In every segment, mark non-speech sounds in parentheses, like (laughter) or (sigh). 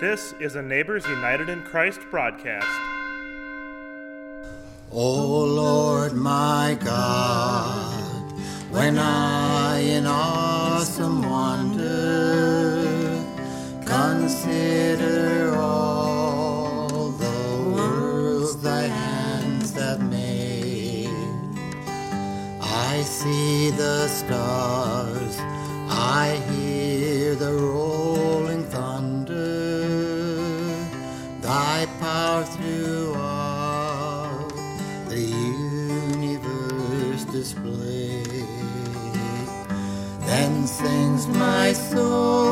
This is a Neighbors United in Christ broadcast. Oh Lord my God, when I in awesome wonder consider all the worlds thy hands have made, I see the stars, I hear my soul.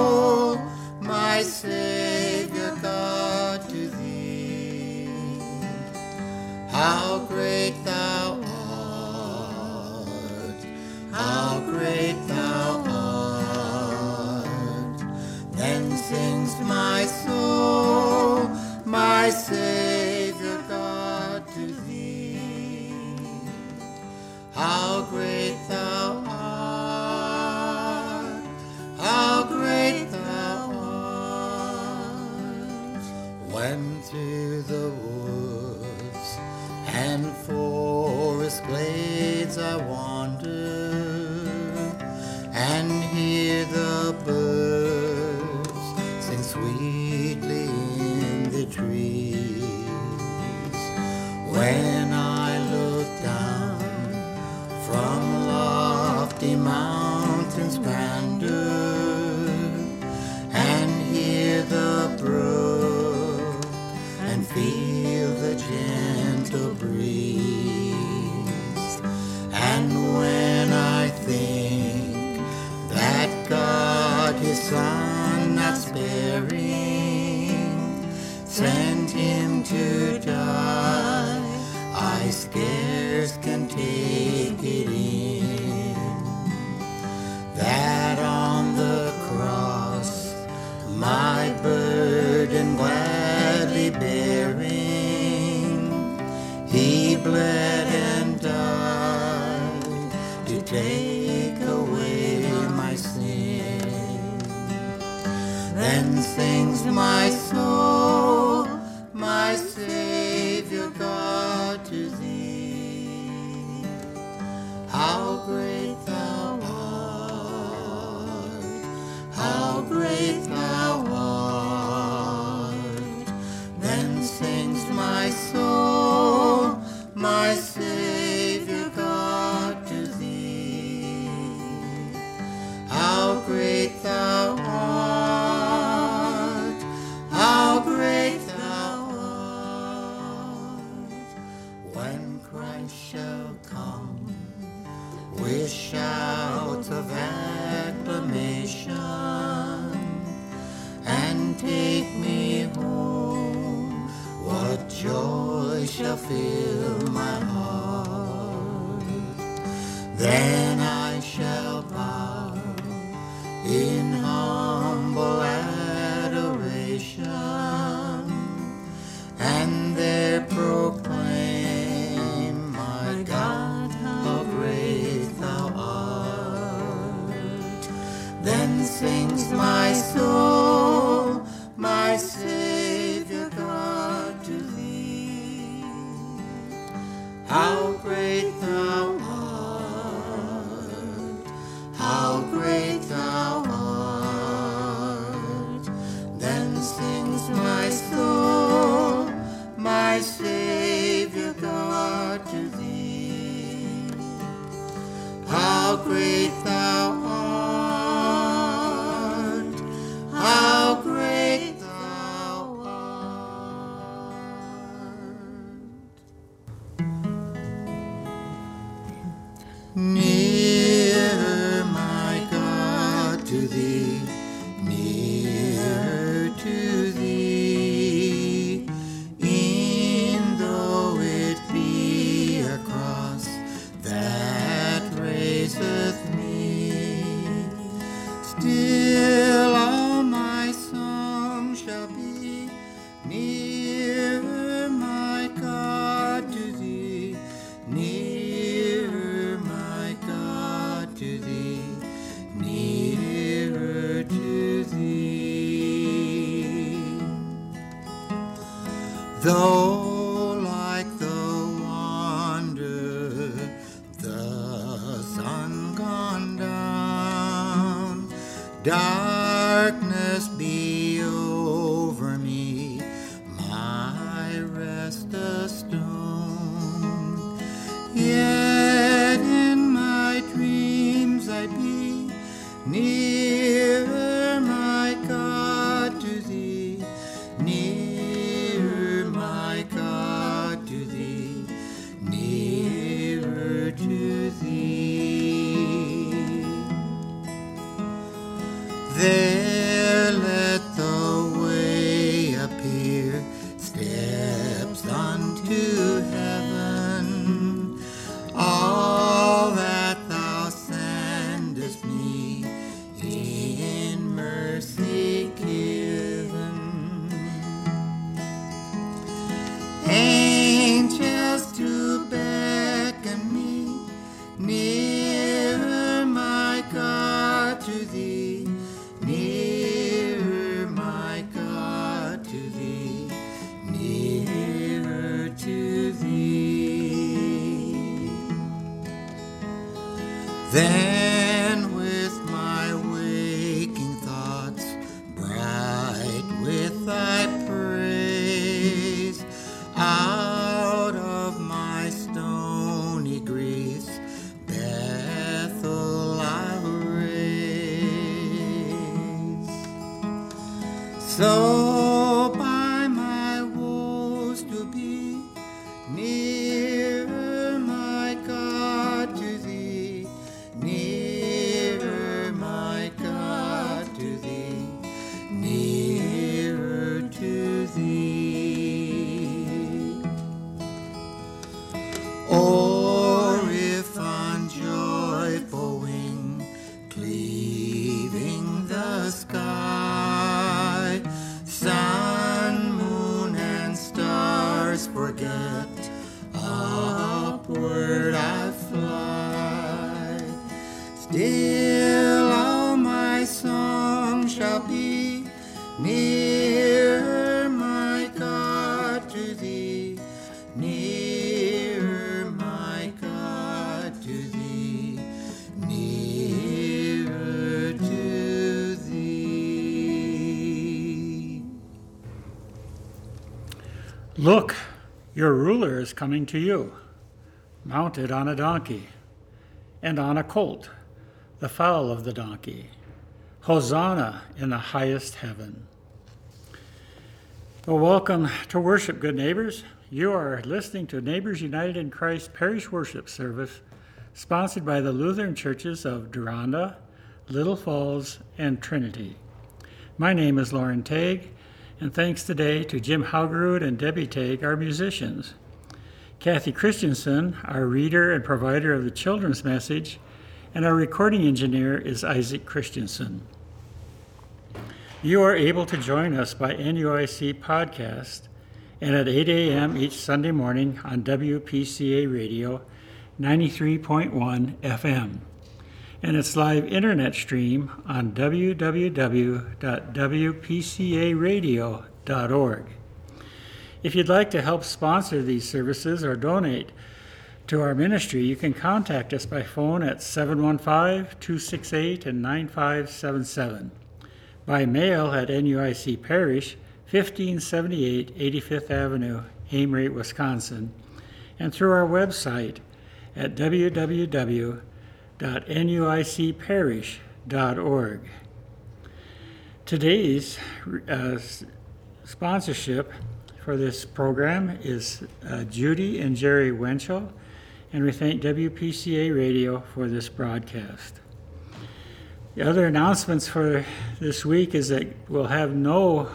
shall fill my heart. Then I Though your ruler is coming to you, mounted on a donkey, and on a colt, the foal of the donkey. Hosanna in the highest heaven. Well, welcome to worship, good neighbors. You are listening to Neighbors United in Christ Parish Worship Service, sponsored by the Lutheran churches of Deronda, Little Falls, and Trinity. My name is Loren Teig, and thanks today to Jim Haugerud and Debbie Teig, our musicians. Kathy Christenson, our reader and provider of the children's message, and our recording engineer is Isaac Christenson. You are able to join us by NUIC podcast and at 8 a.m. each Sunday morning on WPCA Radio 93.1 FM and its live internet stream on www.wpcaradio.org. If you'd like to help sponsor these services or donate to our ministry, you can contact us by phone at 715 268 9577, by mail at NUIC Parish, 1578 85th Avenue, Amery, Wisconsin, and through our website at www.nuicparish.org. Today's uh, sponsorship for this program is uh, Judy and Jerry Wenchel, and we thank WPCA Radio for this broadcast. The other announcements for this week is that we'll have no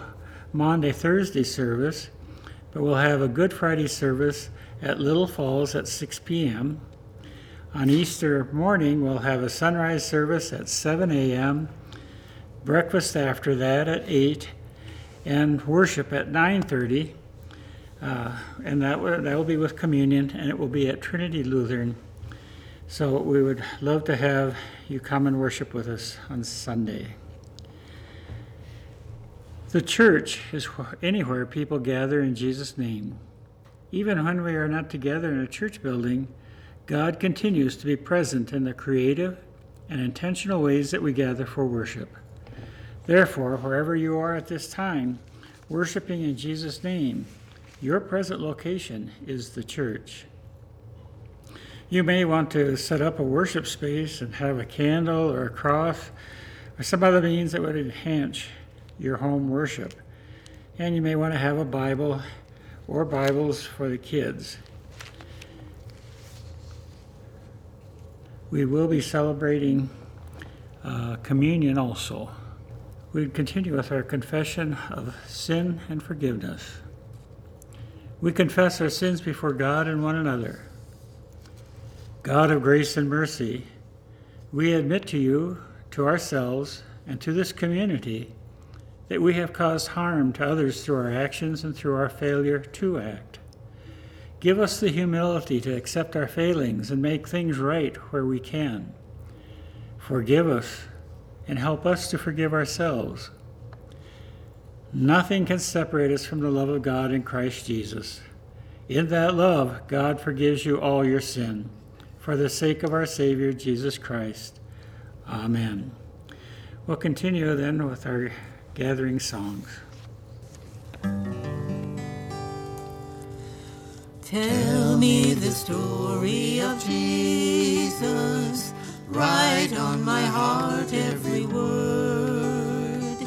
Monday Thursday service, but we'll have a Good Friday service at Little Falls at 6 p.m. On Easter morning, we'll have a sunrise service at 7 a.m., breakfast after that at 8, and worship at 9:30. Uh, and that will, that will be with communion, and it will be at Trinity Lutheran. So we would love to have you come and worship with us on Sunday. The church is anywhere people gather in Jesus' name. Even when we are not together in a church building, God continues to be present in the creative and intentional ways that we gather for worship. Therefore, wherever you are at this time, worshiping in Jesus' name, your present location is the church. You may want to set up a worship space and have a candle or a cross or some other means that would enhance your home worship. And you may want to have a Bible or Bibles for the kids. We will be celebrating uh, communion also. We continue with our confession of sin and forgiveness. We confess our sins before God and one another. God of grace and mercy, we admit to you, to ourselves, and to this community that we have caused harm to others through our actions and through our failure to act. Give us the humility to accept our failings and make things right where we can. Forgive us and help us to forgive ourselves. Nothing can separate us from the love of God in Christ Jesus. In that love, God forgives you all your sin for the sake of our Savior Jesus Christ. Amen. We'll continue then with our gathering songs. Tell me the story of Jesus. Write on my heart every word.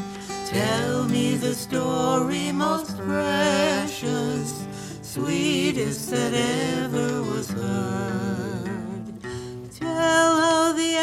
Tell me the story most precious, sweetest that ever was heard. Tell how the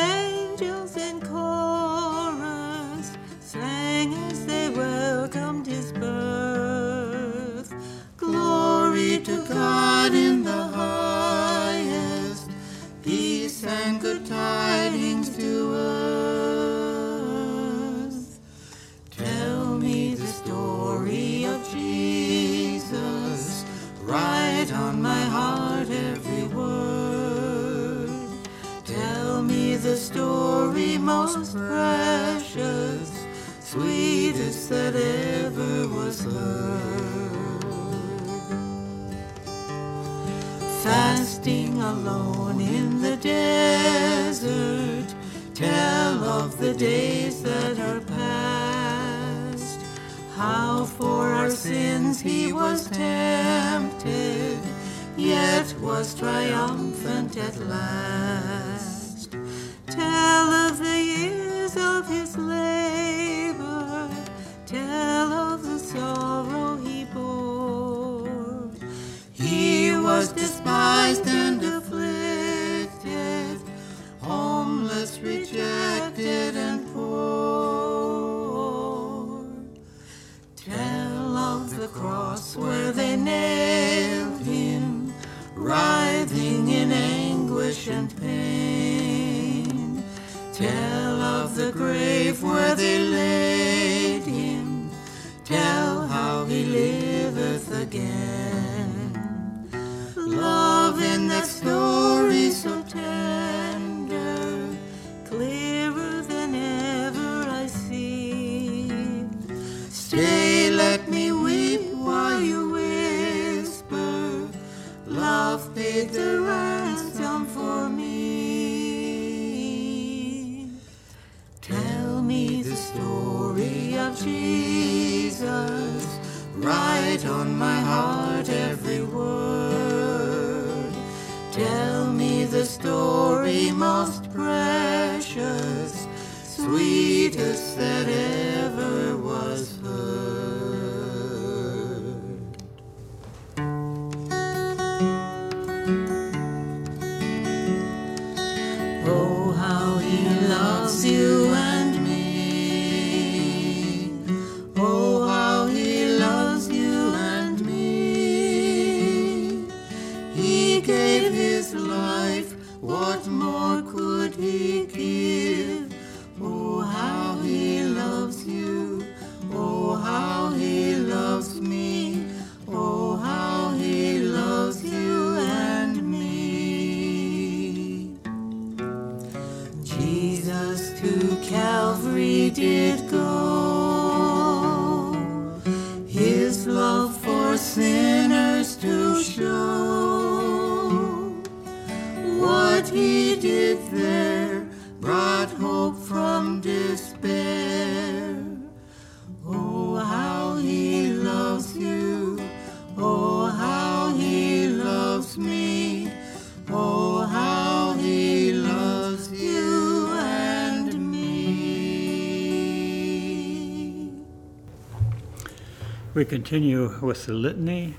We continue with the litany.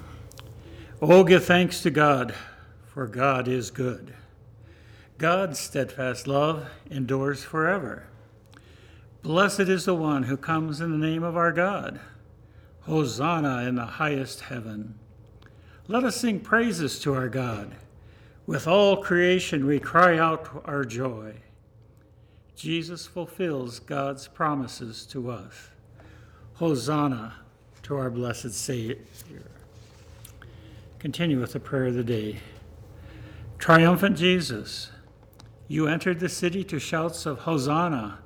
Oh, give thanks to God, for God is good. God's steadfast love endures forever. Blessed is the one who comes in the name of our God. Hosanna in the highest heaven. Let us sing praises to our God. With all creation, we cry out our joy. Jesus fulfills God's promises to us. Hosanna our blessed Savior. Continue with the prayer of the day. Triumphant Jesus, you entered the city to shouts of Hosanna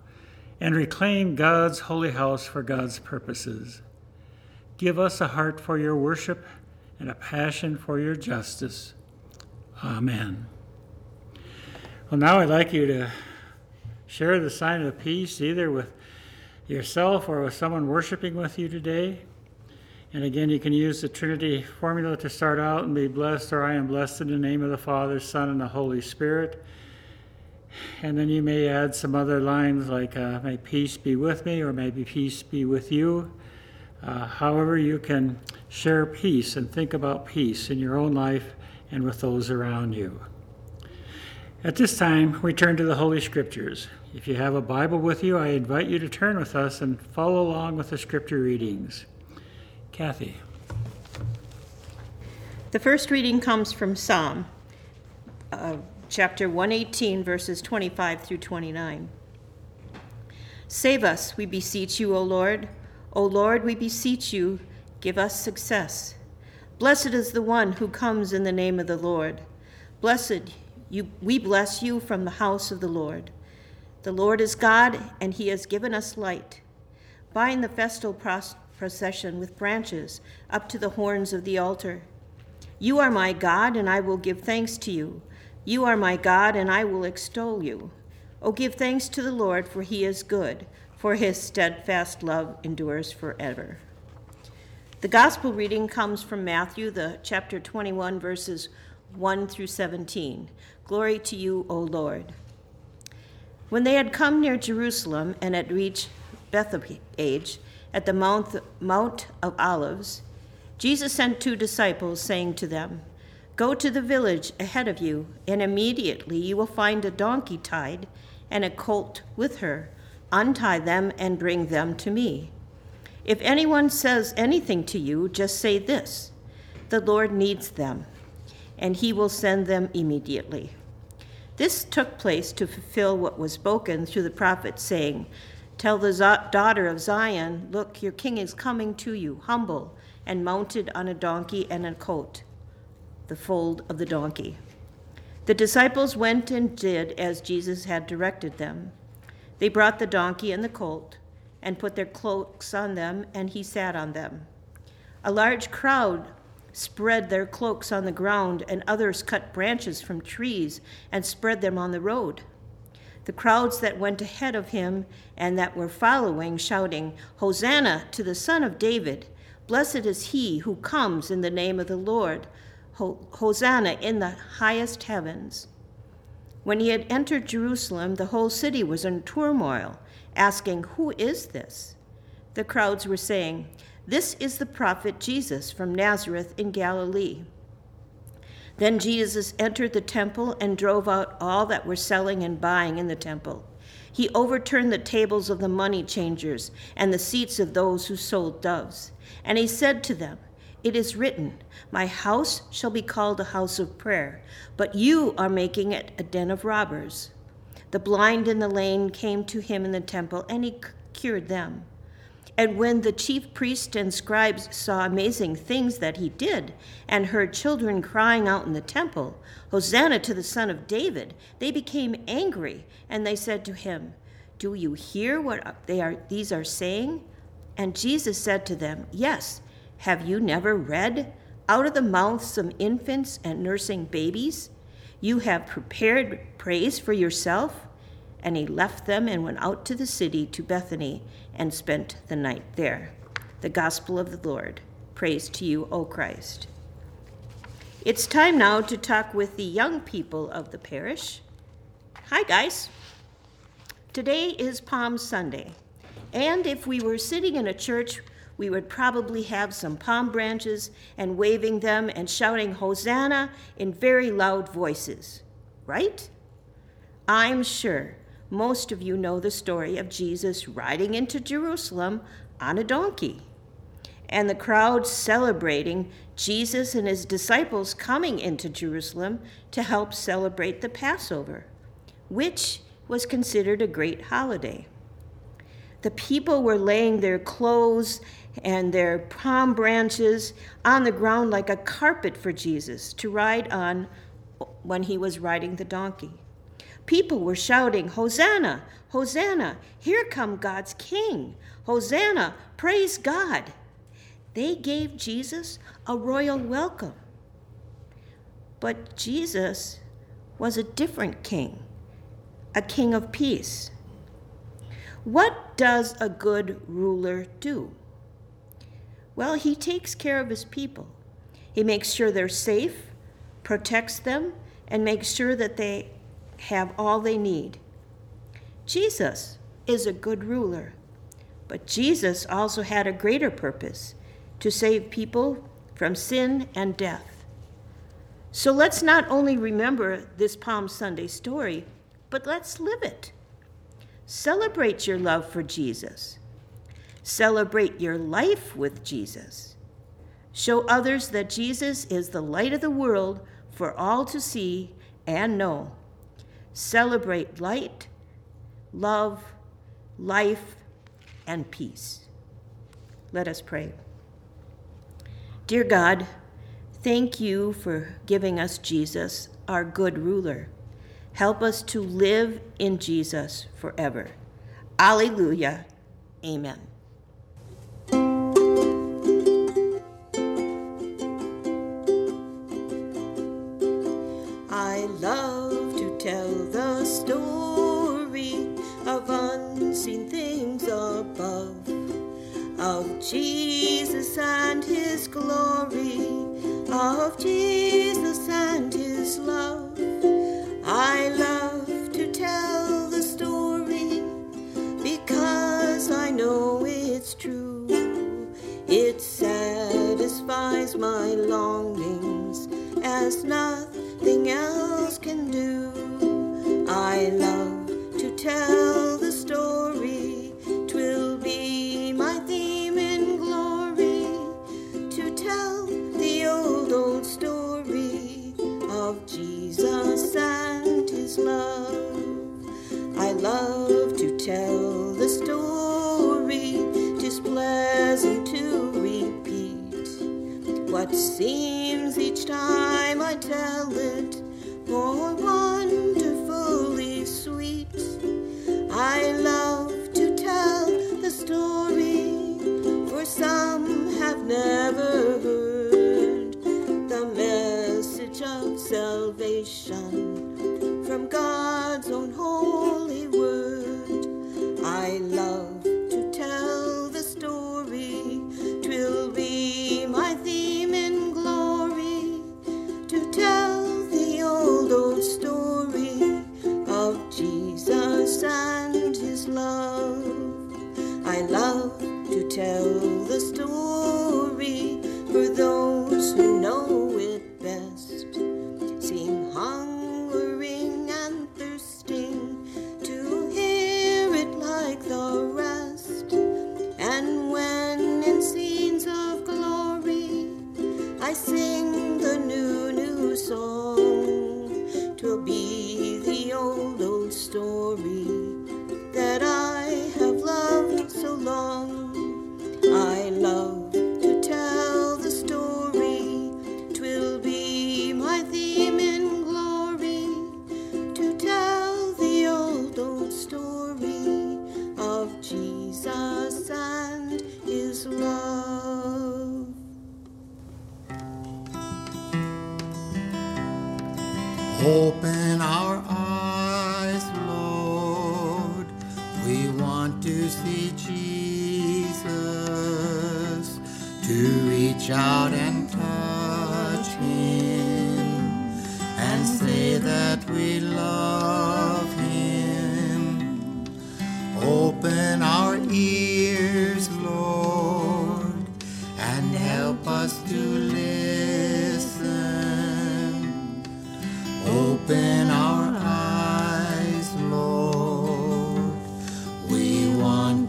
and reclaim God's holy house for God's purposes. Give us a heart for your worship and a passion for your justice. Amen. Well, now I'd like you to share the sign of peace either with yourself or with someone worshiping with you today. And again, you can use the Trinity formula to start out and be blessed, or I am blessed in the name of the Father, Son, and the Holy Spirit. And then you may add some other lines like, uh, may peace be with me, or maybe peace be with you. Uh, however, you can share peace and think about peace in your own life and with those around you. At this time, we turn to the Holy Scriptures. If you have a Bible with you, I invite you to turn with us and follow along with the Scripture readings. Kathy. The first reading comes from Psalm, uh, chapter 118, verses 25 through 29. Save us, we beseech you, O Lord. O Lord, we beseech you, give us success. Blessed is the one who comes in the name of the Lord. Blessed, you, we bless you from the house of the Lord. The Lord is God, and he has given us light. Bind the festal procession with branches up to the horns of the altar. You are my God, and I will give thanks to you. You are my God, and I will extol you. O give thanks to the Lord, for he is good, for his steadfast love endures forever. The gospel reading comes from Matthew, the chapter 21, verses 1 through 17. Glory to you, O Lord. When they had come near Jerusalem and had reached Bethphage at the Mount, Mount of Olives, Jesus sent two disciples, saying to them, Go to the village ahead of you, and immediately you will find a donkey tied and a colt with her. Untie them and bring them to me. If anyone says anything to you, just say this The Lord needs them, and he will send them immediately. This took place to fulfill what was spoken through the prophet, saying, Tell the daughter of Zion, Look, your king is coming to you, humble and mounted on a donkey and a colt the fold of the donkey. The disciples went and did as Jesus had directed them. They brought the donkey and the colt and put their cloaks on them, and he sat on them. A large crowd spread their cloaks on the ground, and others cut branches from trees and spread them on the road. The crowds that went ahead of him and that were following, shouting, Hosanna to the Son of David! Blessed is he who comes in the name of the Lord! Hosanna in the highest heavens. When he had entered Jerusalem, the whole city was in turmoil, asking, Who is this? The crowds were saying, This is the prophet Jesus from Nazareth in Galilee. Then Jesus entered the temple and drove out all that were selling and buying in the temple. He overturned the tables of the money changers and the seats of those who sold doves. And he said to them, it is written, My house shall be called a house of prayer, but you are making it a den of robbers. The blind and the lame came to him in the temple, and he cured them. And when the chief priests and scribes saw amazing things that he did, and heard children crying out in the temple, Hosanna to the Son of David, they became angry, and they said to him, Do you hear what they are, these are saying? And Jesus said to them, Yes. Have you never read, Out of the mouths of infants and nursing babies, You have prepared praise for yourself. And he left them and went out to the city to Bethany and spent the night there. The gospel of the Lord. Praise to you, O Christ. It's time now to talk with the young people of the parish. Hi, guys. Today is Palm Sunday, and if we were sitting in a church, we would probably have some palm branches and waving them and shouting Hosanna in very loud voices, right? I'm sure most of you know the story of Jesus riding into Jerusalem on a donkey and the crowd celebrating Jesus and his disciples coming into Jerusalem to help celebrate the Passover, which was considered a great holiday. The people were laying their clothes and their palm branches on the ground like a carpet for Jesus to ride on when he was riding the donkey. People were shouting, Hosanna, Hosanna, here come God's King. Hosanna, praise God. They gave Jesus a royal welcome. But Jesus was a different king, a king of peace. What does a good ruler do? Well, he takes care of his people. He makes sure they're safe, protects them, and makes sure that they have all they need. Jesus is a good ruler, but Jesus also had a greater purpose to save people from sin and death. So let's not only remember this Palm Sunday story, but let's live it. Celebrate your love for Jesus. Celebrate your life with Jesus. Show others that Jesus is the light of the world for all to see and know. Celebrate light, love, life, and peace. Let us pray. Dear God, thank you for giving us Jesus, our good ruler. Help us to live in Jesus forever. Alleluia. Amen. Jesus and his glory, of Jesus and his love. What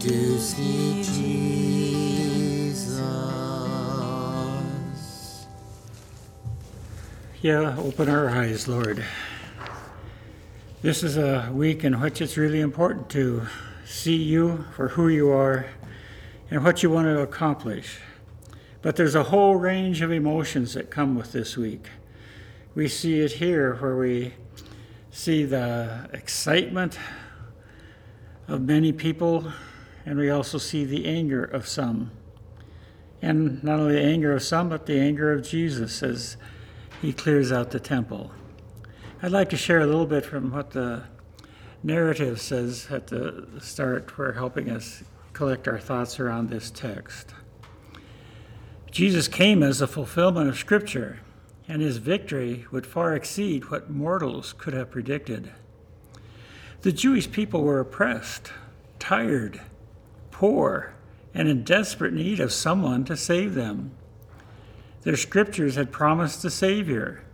to see Jesus. Yeah, open our eyes, Lord. This is a week in which it's really important to see you for who you are and what you want to accomplish. But there's a whole range of emotions that come with this week. We see it here where we see the excitement of many people, and we also see the anger of some. And not only the anger of some, but the anger of Jesus as he clears out the temple. I'd like to share a little bit from what the narrative says at the start for helping us collect our thoughts around this text. Jesus came as a fulfillment of Scripture, and his victory would far exceed what mortals could have predicted. The Jewish people were oppressed, tired, poor, and in desperate need of someone to save them. Their scriptures had promised a Savior.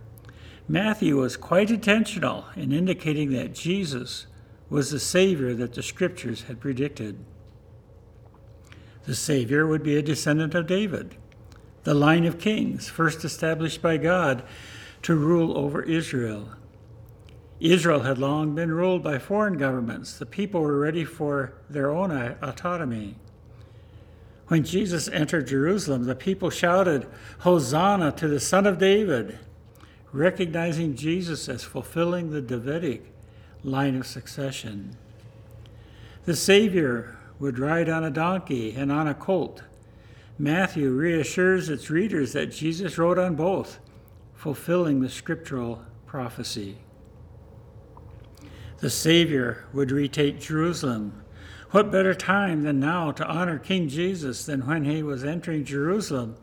Matthew was quite intentional in indicating that Jesus was the Savior that the scriptures had predicted. The Savior would be a descendant of David, the line of kings first established by God to rule over Israel. Israel had long been ruled by foreign governments. The people were ready for their own autonomy. When Jesus entered Jerusalem, the people shouted, Hosanna to the Son of David, recognizing Jesus as fulfilling the Davidic line of succession. The Savior would ride on a donkey and on a colt. Matthew reassures its readers that Jesus rode on both, fulfilling the scriptural prophecy. The Savior would retake Jerusalem. What better time than now to honor King Jesus than when he was entering Jerusalem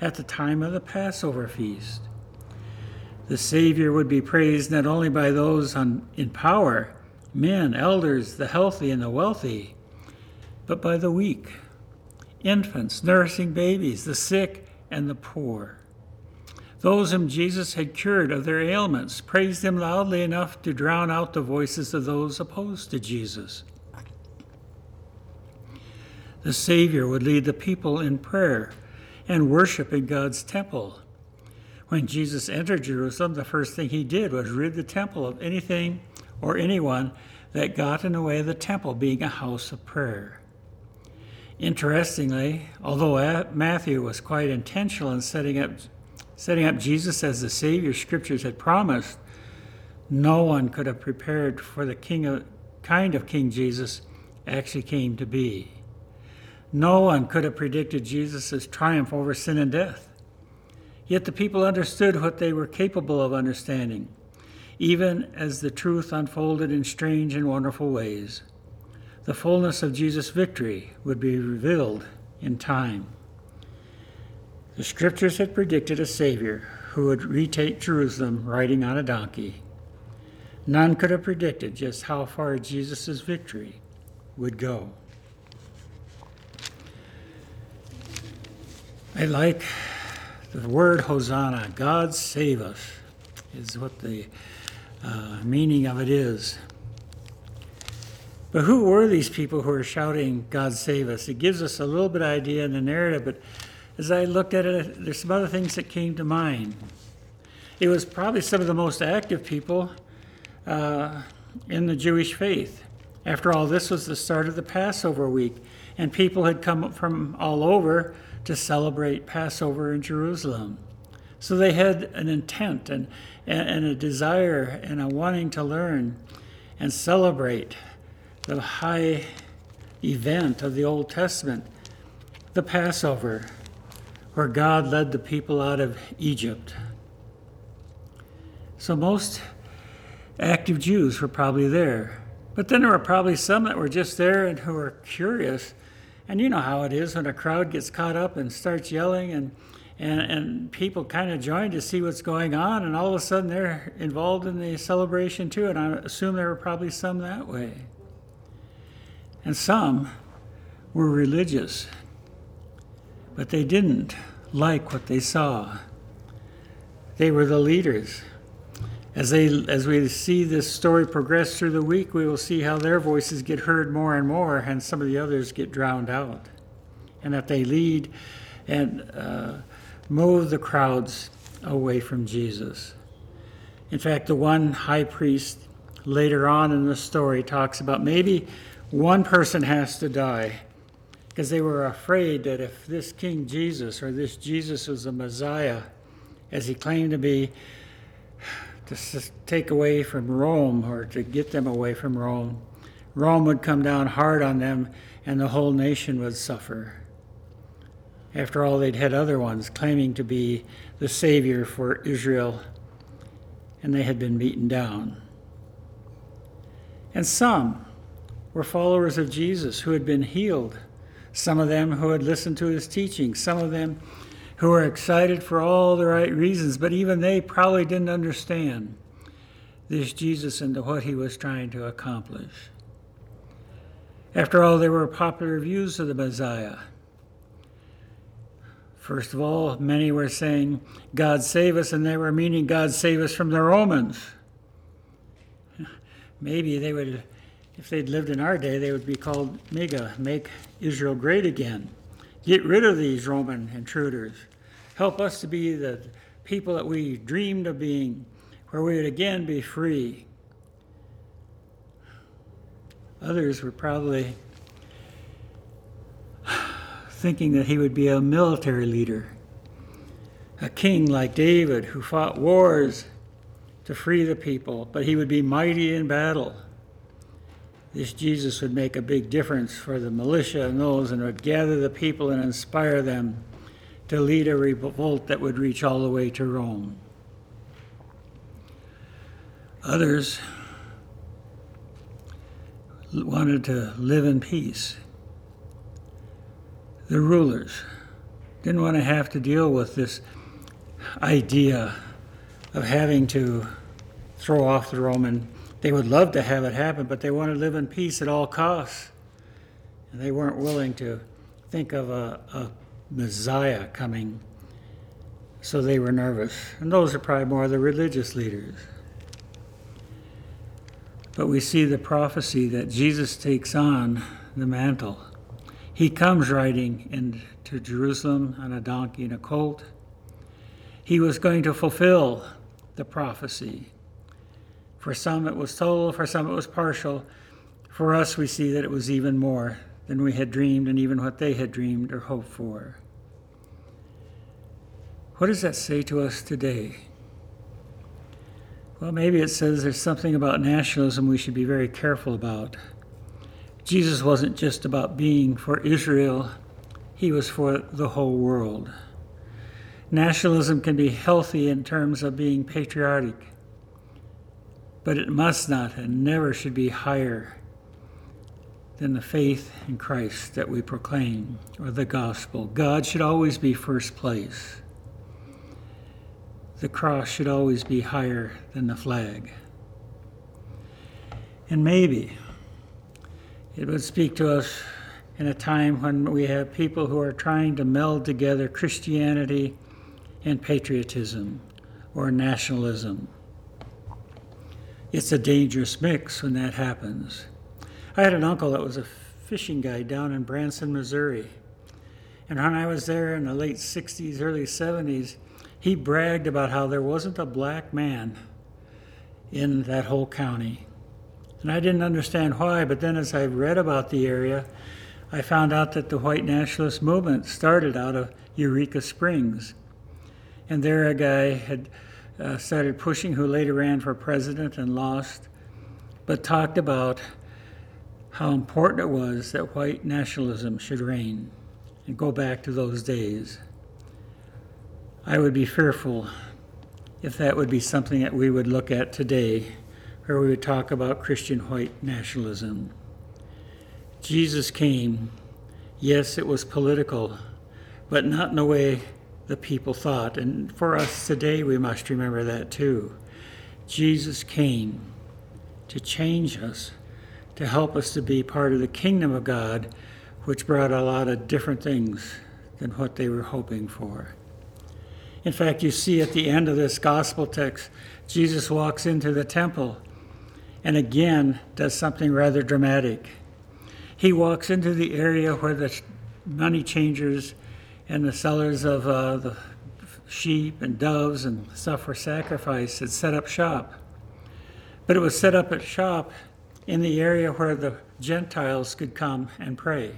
at the time of the Passover feast? The Savior would be praised not only by those on, in power, men, elders, the healthy, and the wealthy, but by the weak, infants, nursing babies, the sick, and the poor. Those whom Jesus had cured of their ailments praised him loudly enough to drown out the voices of those opposed to Jesus. The Savior would lead the people in prayer and worship in God's temple. When Jesus entered Jerusalem, the first thing he did was rid the temple of anything or anyone that got in the way of the temple being a house of prayer. Interestingly, although Matthew was quite intentional in setting up, setting up Jesus as the Savior scriptures had promised, no one could have prepared for the king of, kind of King Jesus actually came to be. No one could have predicted Jesus' triumph over sin and death. Yet the people understood what they were capable of understanding, even as the truth unfolded in strange and wonderful ways. The fullness of Jesus' victory would be revealed in time. The scriptures had predicted a Savior who would retake Jerusalem riding on a donkey. None could have predicted just how far Jesus' victory would go. I like the word Hosanna, God save us, is what the uh, meaning of it is. But who were these people who were shouting, God save us? It gives us a little bit of idea in the narrative, but as I looked at it, there's some other things that came to mind. It was probably some of the most active people uh, in the Jewish faith. After all, this was the start of the Passover week, and people had come from all over to celebrate Passover in Jerusalem. So they had an intent and, and a desire and a wanting to learn and celebrate the high event of the Old Testament, the Passover, where God led the people out of Egypt. So most active Jews were probably there. But then there were probably some that were just there and who were curious. And you know how it is when a crowd gets caught up and starts yelling and and, and people kind of join to see what's going on, and all of a sudden they're involved in the celebration too. And I assume there were probably some that way. And some were religious, but they didn't like what they saw. They were the leaders. As, they, as we see this story progress through the week, we will see how their voices get heard more and more, and some of the others get drowned out. And that they lead and uh, move the crowds away from Jesus. In fact, the one high priest later on in the story talks about maybe one person has to die because they were afraid that if this King Jesus or this Jesus was the Messiah, as he claimed to be, to take away from Rome or to get them away from Rome. Rome would come down hard on them and the whole nation would suffer. After all, they'd had other ones claiming to be the Savior for Israel, and they had been beaten down. And some were followers of Jesus who had been healed, some of them who had listened to his teaching, some of them who were excited for all the right reasons, but even they probably didn't understand this Jesus and what he was trying to accomplish. After all, there were popular views of the Messiah. First of all, many were saying, God save us, and they were meaning God save us from the Romans. (laughs) Maybe they would, if they'd lived in our day, they would be called MAGA, make Israel great again. Get rid of these Roman intruders. Help us to be the people that we dreamed of being, where we would again be free. Others were probably thinking that he would be a military leader, a king like David who fought wars to free the people, but he would be mighty in battle this Jesus would make a big difference for the militia and those and would gather the people and inspire them to lead a revolt that would reach all the way to Rome. Others wanted to live in peace. The rulers didn't want to have to deal with this idea of having to throw off the Roman they would love to have it happen, but they want to live in peace at all costs. And they weren't willing to think of a, a Messiah coming, so they were nervous. And those are probably more the religious leaders. But we see the prophecy that Jesus takes on the mantle. He comes riding into Jerusalem on a donkey and a colt. He was going to fulfill the prophecy for some, it was total, for some, it was partial. For us, we see that it was even more than we had dreamed and even what they had dreamed or hoped for. What does that say to us today? Well, maybe it says there's something about nationalism we should be very careful about. Jesus wasn't just about being for Israel, he was for the whole world. Nationalism can be healthy in terms of being patriotic but it must not and never should be higher than the faith in Christ that we proclaim or the gospel. God should always be first place. The cross should always be higher than the flag. And maybe it would speak to us in a time when we have people who are trying to meld together Christianity and patriotism or nationalism it's a dangerous mix when that happens. I had an uncle that was a fishing guide down in Branson, Missouri. And when I was there in the late 60s, early 70s, he bragged about how there wasn't a black man in that whole county. And I didn't understand why, but then as I read about the area, I found out that the white nationalist movement started out of Eureka Springs. And there a guy had uh, started pushing, who later ran for president and lost, but talked about how important it was that white nationalism should reign and go back to those days. I would be fearful if that would be something that we would look at today, where we would talk about Christian white nationalism. Jesus came. Yes, it was political, but not in a way the people thought. And for us today, we must remember that too. Jesus came to change us, to help us to be part of the kingdom of God, which brought a lot of different things than what they were hoping for. In fact, you see at the end of this gospel text, Jesus walks into the temple and again does something rather dramatic. He walks into the area where the money changers and the sellers of uh, the sheep and doves and stuff for sacrifice had set up shop. But it was set up at shop in the area where the Gentiles could come and pray.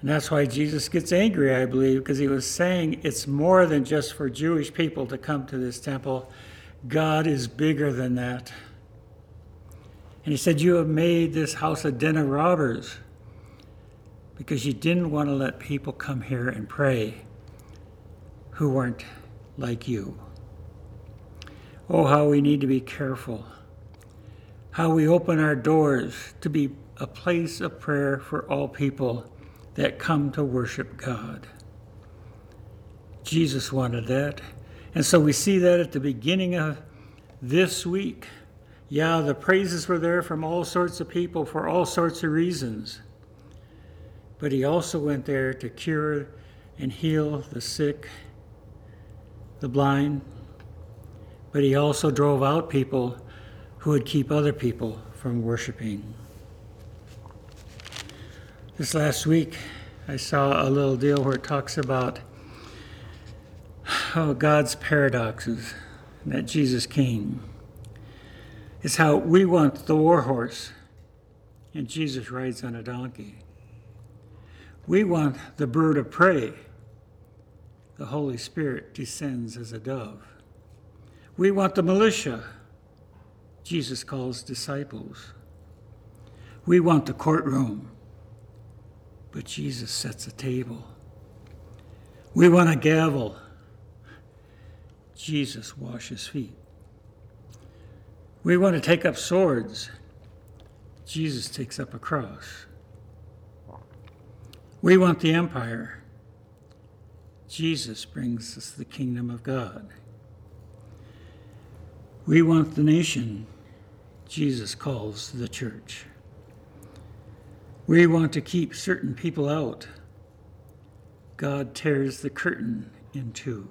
And that's why Jesus gets angry, I believe, because he was saying it's more than just for Jewish people to come to this temple. God is bigger than that. And he said, You have made this house a den of robbers because you didn't want to let people come here and pray who weren't like you. Oh, how we need to be careful. How we open our doors to be a place of prayer for all people that come to worship God. Jesus wanted that. And so we see that at the beginning of this week. Yeah, the praises were there from all sorts of people for all sorts of reasons but he also went there to cure and heal the sick, the blind, but he also drove out people who would keep other people from worshiping. This last week, I saw a little deal where it talks about oh, God's paradoxes that Jesus came. It's how we want the war horse, and Jesus rides on a donkey. We want the bird of prey. The Holy Spirit descends as a dove. We want the militia. Jesus calls disciples. We want the courtroom. But Jesus sets a table. We want a gavel. Jesus washes feet. We want to take up swords. Jesus takes up a cross. We want the empire. Jesus brings us the kingdom of God. We want the nation. Jesus calls the church. We want to keep certain people out. God tears the curtain in two.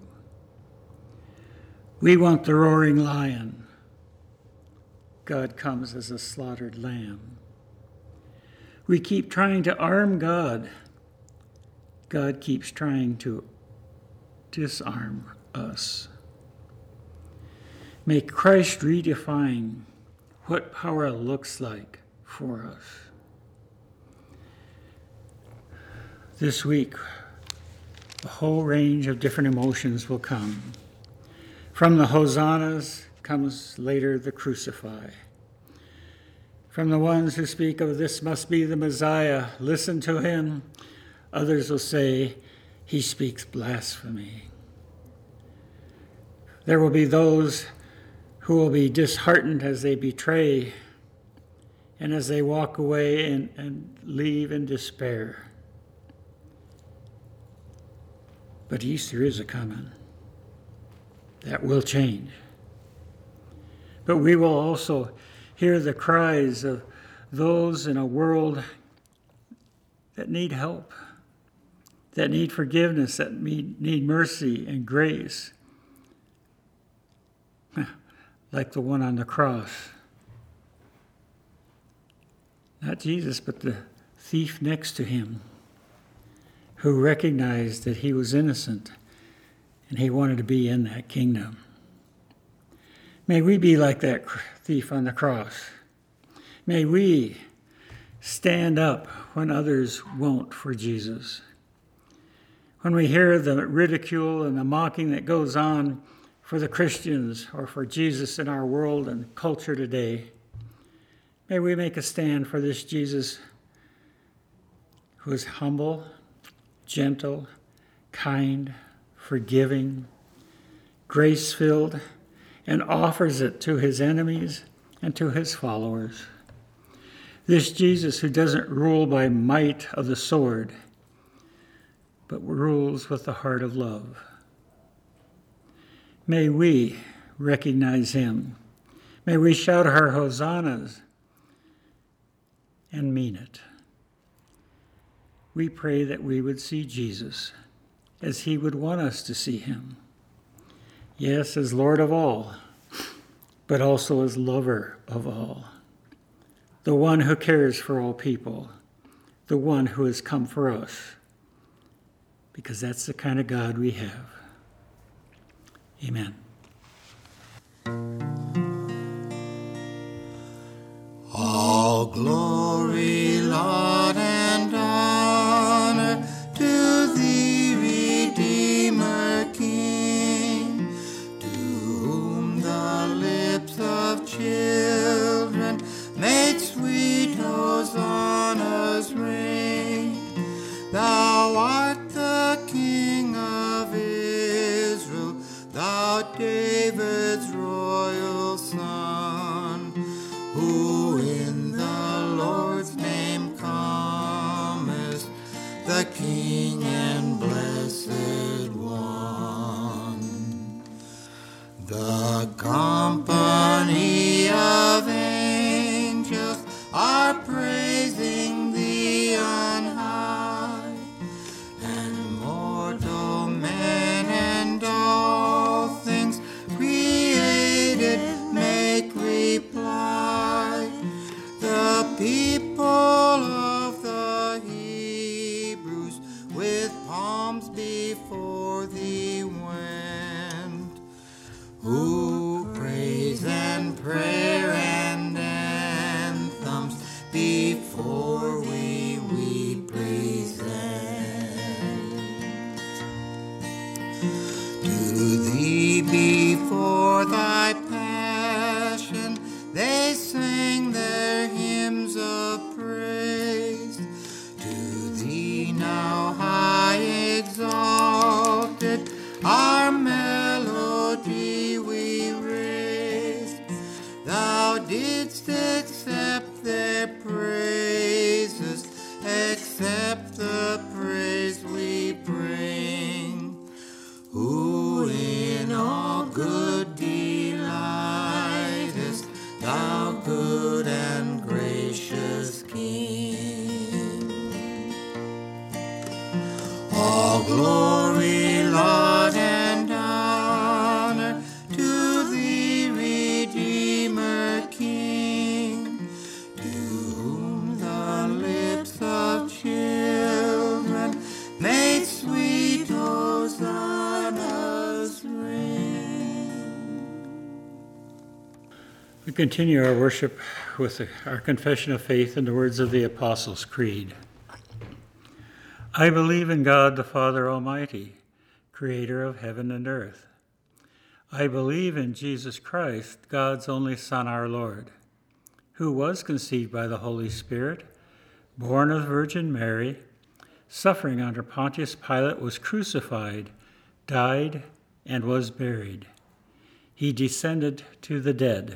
We want the roaring lion. God comes as a slaughtered lamb. We keep trying to arm God God keeps trying to disarm us. May Christ redefine what power looks like for us. This week, a whole range of different emotions will come. From the hosannas comes later the crucify. From the ones who speak of this must be the Messiah, listen to him Others will say, He speaks blasphemy. There will be those who will be disheartened as they betray and as they walk away and, and leave in despair. But Easter is a coming. That will change. But we will also hear the cries of those in a world that need help that need forgiveness, that need mercy and grace, (laughs) like the one on the cross. Not Jesus, but the thief next to him, who recognized that he was innocent and he wanted to be in that kingdom. May we be like that thief on the cross. May we stand up when others won't for Jesus when we hear the ridicule and the mocking that goes on for the Christians or for Jesus in our world and culture today, may we make a stand for this Jesus who is humble, gentle, kind, forgiving, grace filled, and offers it to his enemies and to his followers. This Jesus who doesn't rule by might of the sword, but rules with the heart of love. May we recognize him. May we shout our hosannas and mean it. We pray that we would see Jesus as he would want us to see him. Yes, as Lord of all, but also as lover of all. The one who cares for all people, the one who has come for us, because that's the kind of God we have. Amen. All glory, Lord, and continue our worship with our confession of faith in the words of the Apostles' Creed. I believe in God the Father Almighty, creator of heaven and earth. I believe in Jesus Christ, God's only Son, our Lord, who was conceived by the Holy Spirit, born of the Virgin Mary, suffering under Pontius Pilate, was crucified, died, and was buried. He descended to the dead.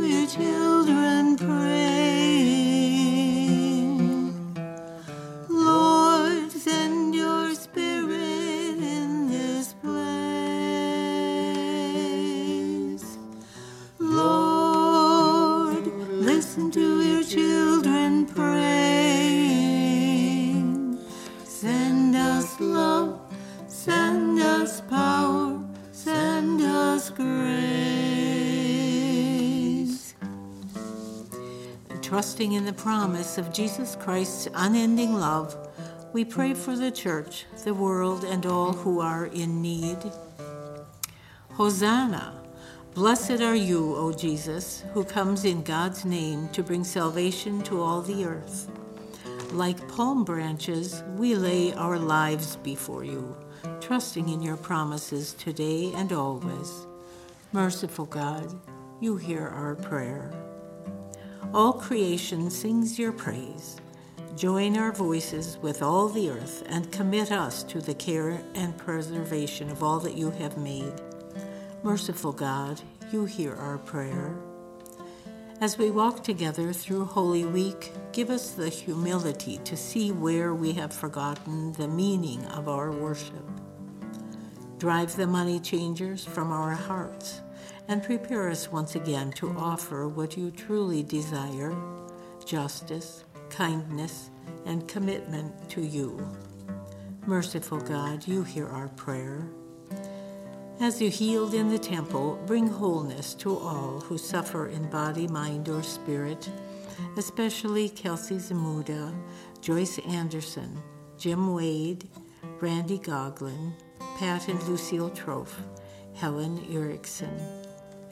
children praying. Trusting in the promise of Jesus Christ's unending love, we pray for the church, the world, and all who are in need. Hosanna, Blessed are you, O Jesus, who comes in God's name to bring salvation to all the earth. Like palm branches, we lay our lives before you, trusting in your promises today and always. Merciful God, you hear our prayer. All creation sings your praise. Join our voices with all the earth and commit us to the care and preservation of all that you have made. Merciful God, you hear our prayer. As we walk together through Holy Week, give us the humility to see where we have forgotten the meaning of our worship. Drive the money changers from our hearts and prepare us once again to offer what you truly desire justice, kindness, and commitment to you. Merciful God, you hear our prayer. As you healed in the temple, bring wholeness to all who suffer in body, mind, or spirit, especially Kelsey Zamuda, Joyce Anderson, Jim Wade, Randy Goglin, Pat and Lucille Trofe, Helen Erickson,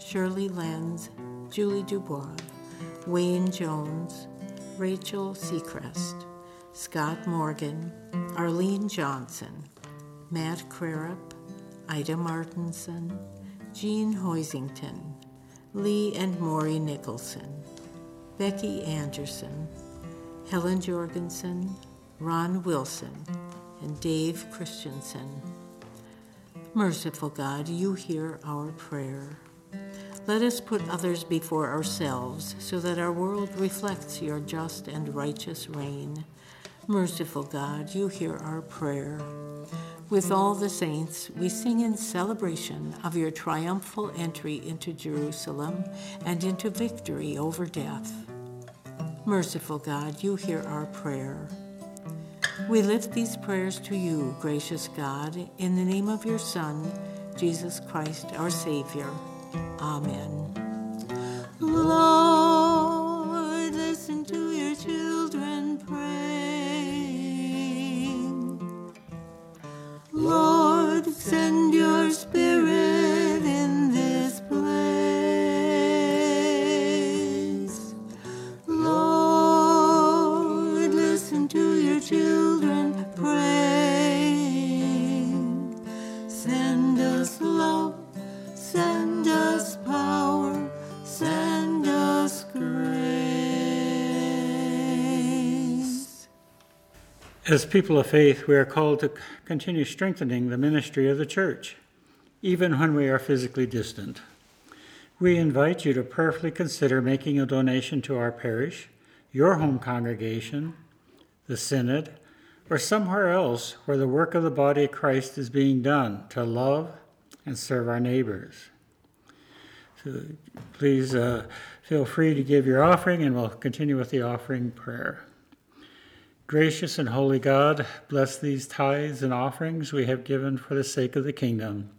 Shirley Lenz, Julie Dubois, Wayne Jones, Rachel Seacrest, Scott Morgan, Arlene Johnson, Matt Crarup, Ida Martinson, Jean Hoisington, Lee and Maury Nicholson, Becky Anderson, Helen Jorgensen, Ron Wilson, and Dave Christensen. Merciful God, you hear our prayer. Let us put others before ourselves so that our world reflects your just and righteous reign. Merciful God, you hear our prayer. With all the saints, we sing in celebration of your triumphal entry into Jerusalem and into victory over death. Merciful God, you hear our prayer. We lift these prayers to you, gracious God, in the name of your Son, Jesus Christ, our Savior. Amen. Lord, As people of faith, we are called to continue strengthening the ministry of the church, even when we are physically distant. We invite you to prayerfully consider making a donation to our parish, your home congregation, the synod, or somewhere else where the work of the body of Christ is being done to love and serve our neighbors. So please uh, feel free to give your offering, and we'll continue with the offering prayer. Gracious and holy God, bless these tithes and offerings we have given for the sake of the kingdom.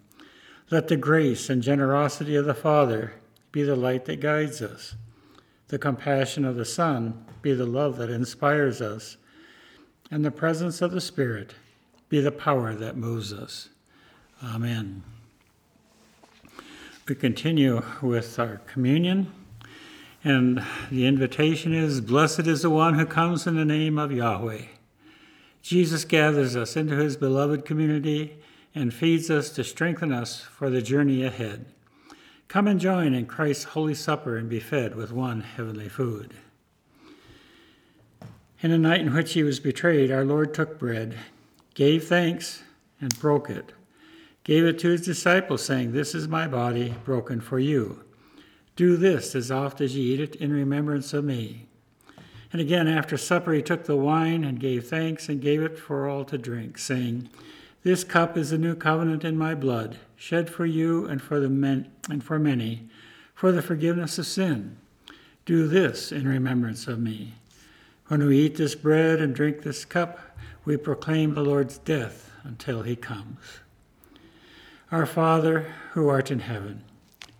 Let the grace and generosity of the Father be the light that guides us, the compassion of the Son be the love that inspires us, and the presence of the Spirit be the power that moves us. Amen. We continue with our communion. And the invitation is Blessed is the one who comes in the name of Yahweh. Jesus gathers us into his beloved community and feeds us to strengthen us for the journey ahead. Come and join in Christ's holy supper and be fed with one heavenly food. In the night in which he was betrayed, our Lord took bread, gave thanks, and broke it, gave it to his disciples, saying, This is my body broken for you. Do this as oft as ye eat it in remembrance of me. And again, after supper, he took the wine and gave thanks and gave it for all to drink, saying, This cup is the new covenant in my blood, shed for you and for the men and for many, for the forgiveness of sin. Do this in remembrance of me. When we eat this bread and drink this cup, we proclaim the Lord's death until he comes. Our Father, who art in heaven,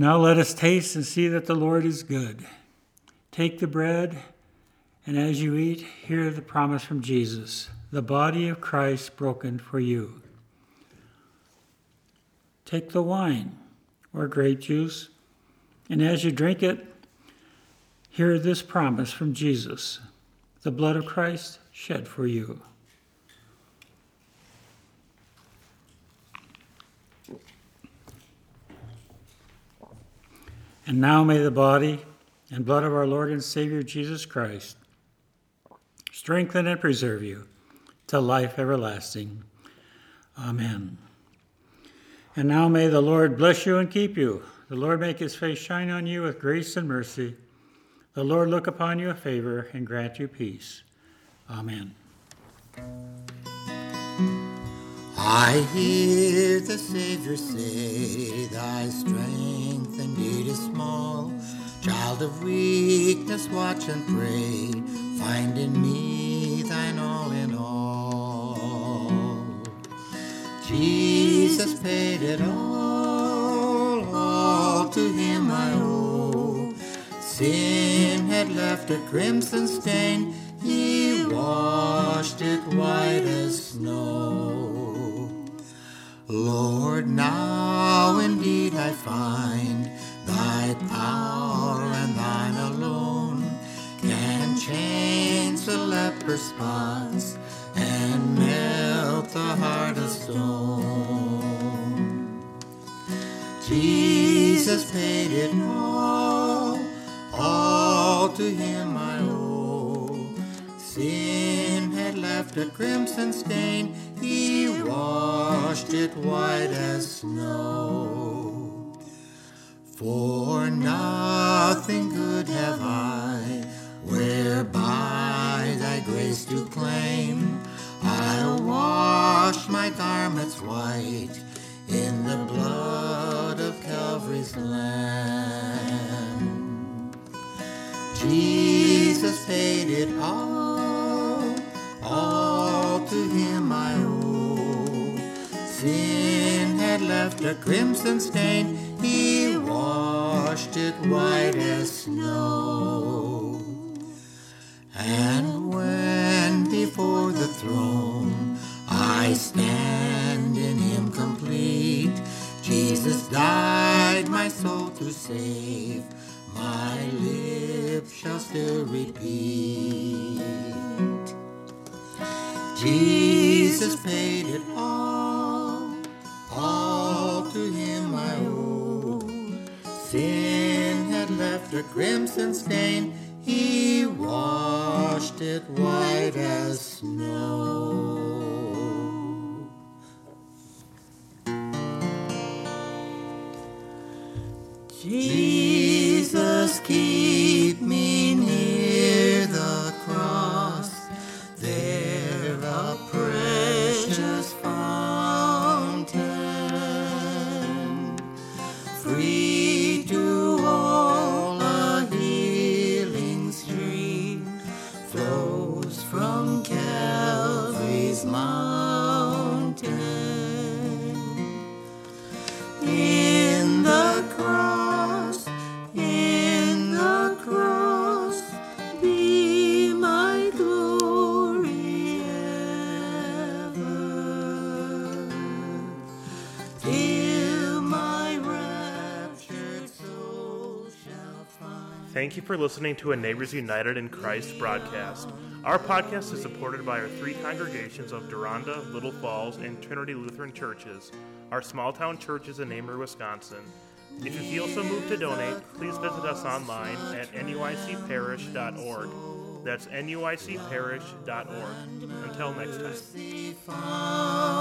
Now let us taste and see that the Lord is good. Take the bread, and as you eat, hear the promise from Jesus the body of Christ broken for you. Take the wine or grape juice, and as you drink it, hear this promise from Jesus the blood of Christ shed for you. And now may the body and blood of our Lord and Savior Jesus Christ strengthen and preserve you to life everlasting. Amen. And now may the Lord bless you and keep you. The Lord make his face shine on you with grace and mercy. The Lord look upon you with favor and grant you peace. Amen. I hear the Savior say, Thy strength small. Child of weakness, watch and pray. Find in me thine all in all. Jesus paid it all, all to him I owe. Sin had left a crimson stain, he washed it white as snow. Lord, now indeed I find power and thine alone can change the leper's spots and melt the heart of stone. Jesus paid it all, all to him I owe. Sin had left a crimson stain, he washed it white as snow. For nothing good have I, whereby thy grace do claim. I'll wash my garments white in the blood of Calvary's Lamb. Jesus paid it all, all to him I owe. Sin had left a crimson stain, washed it white as snow. And when before the throne I stand in him complete, Jesus died my soul to save, my lips shall still repeat. Jesus paid it all, a crimson stain, he washed it white as snow. Thank you for listening to a Neighbors United in Christ broadcast. Our podcast is supported by our three congregations of Deronda, Little Falls, and Trinity Lutheran Churches, our small town churches in Amery, Wisconsin. If you feel so moved to donate, please visit us online at nuicparish.org. That's nuicparish.org. Until next time.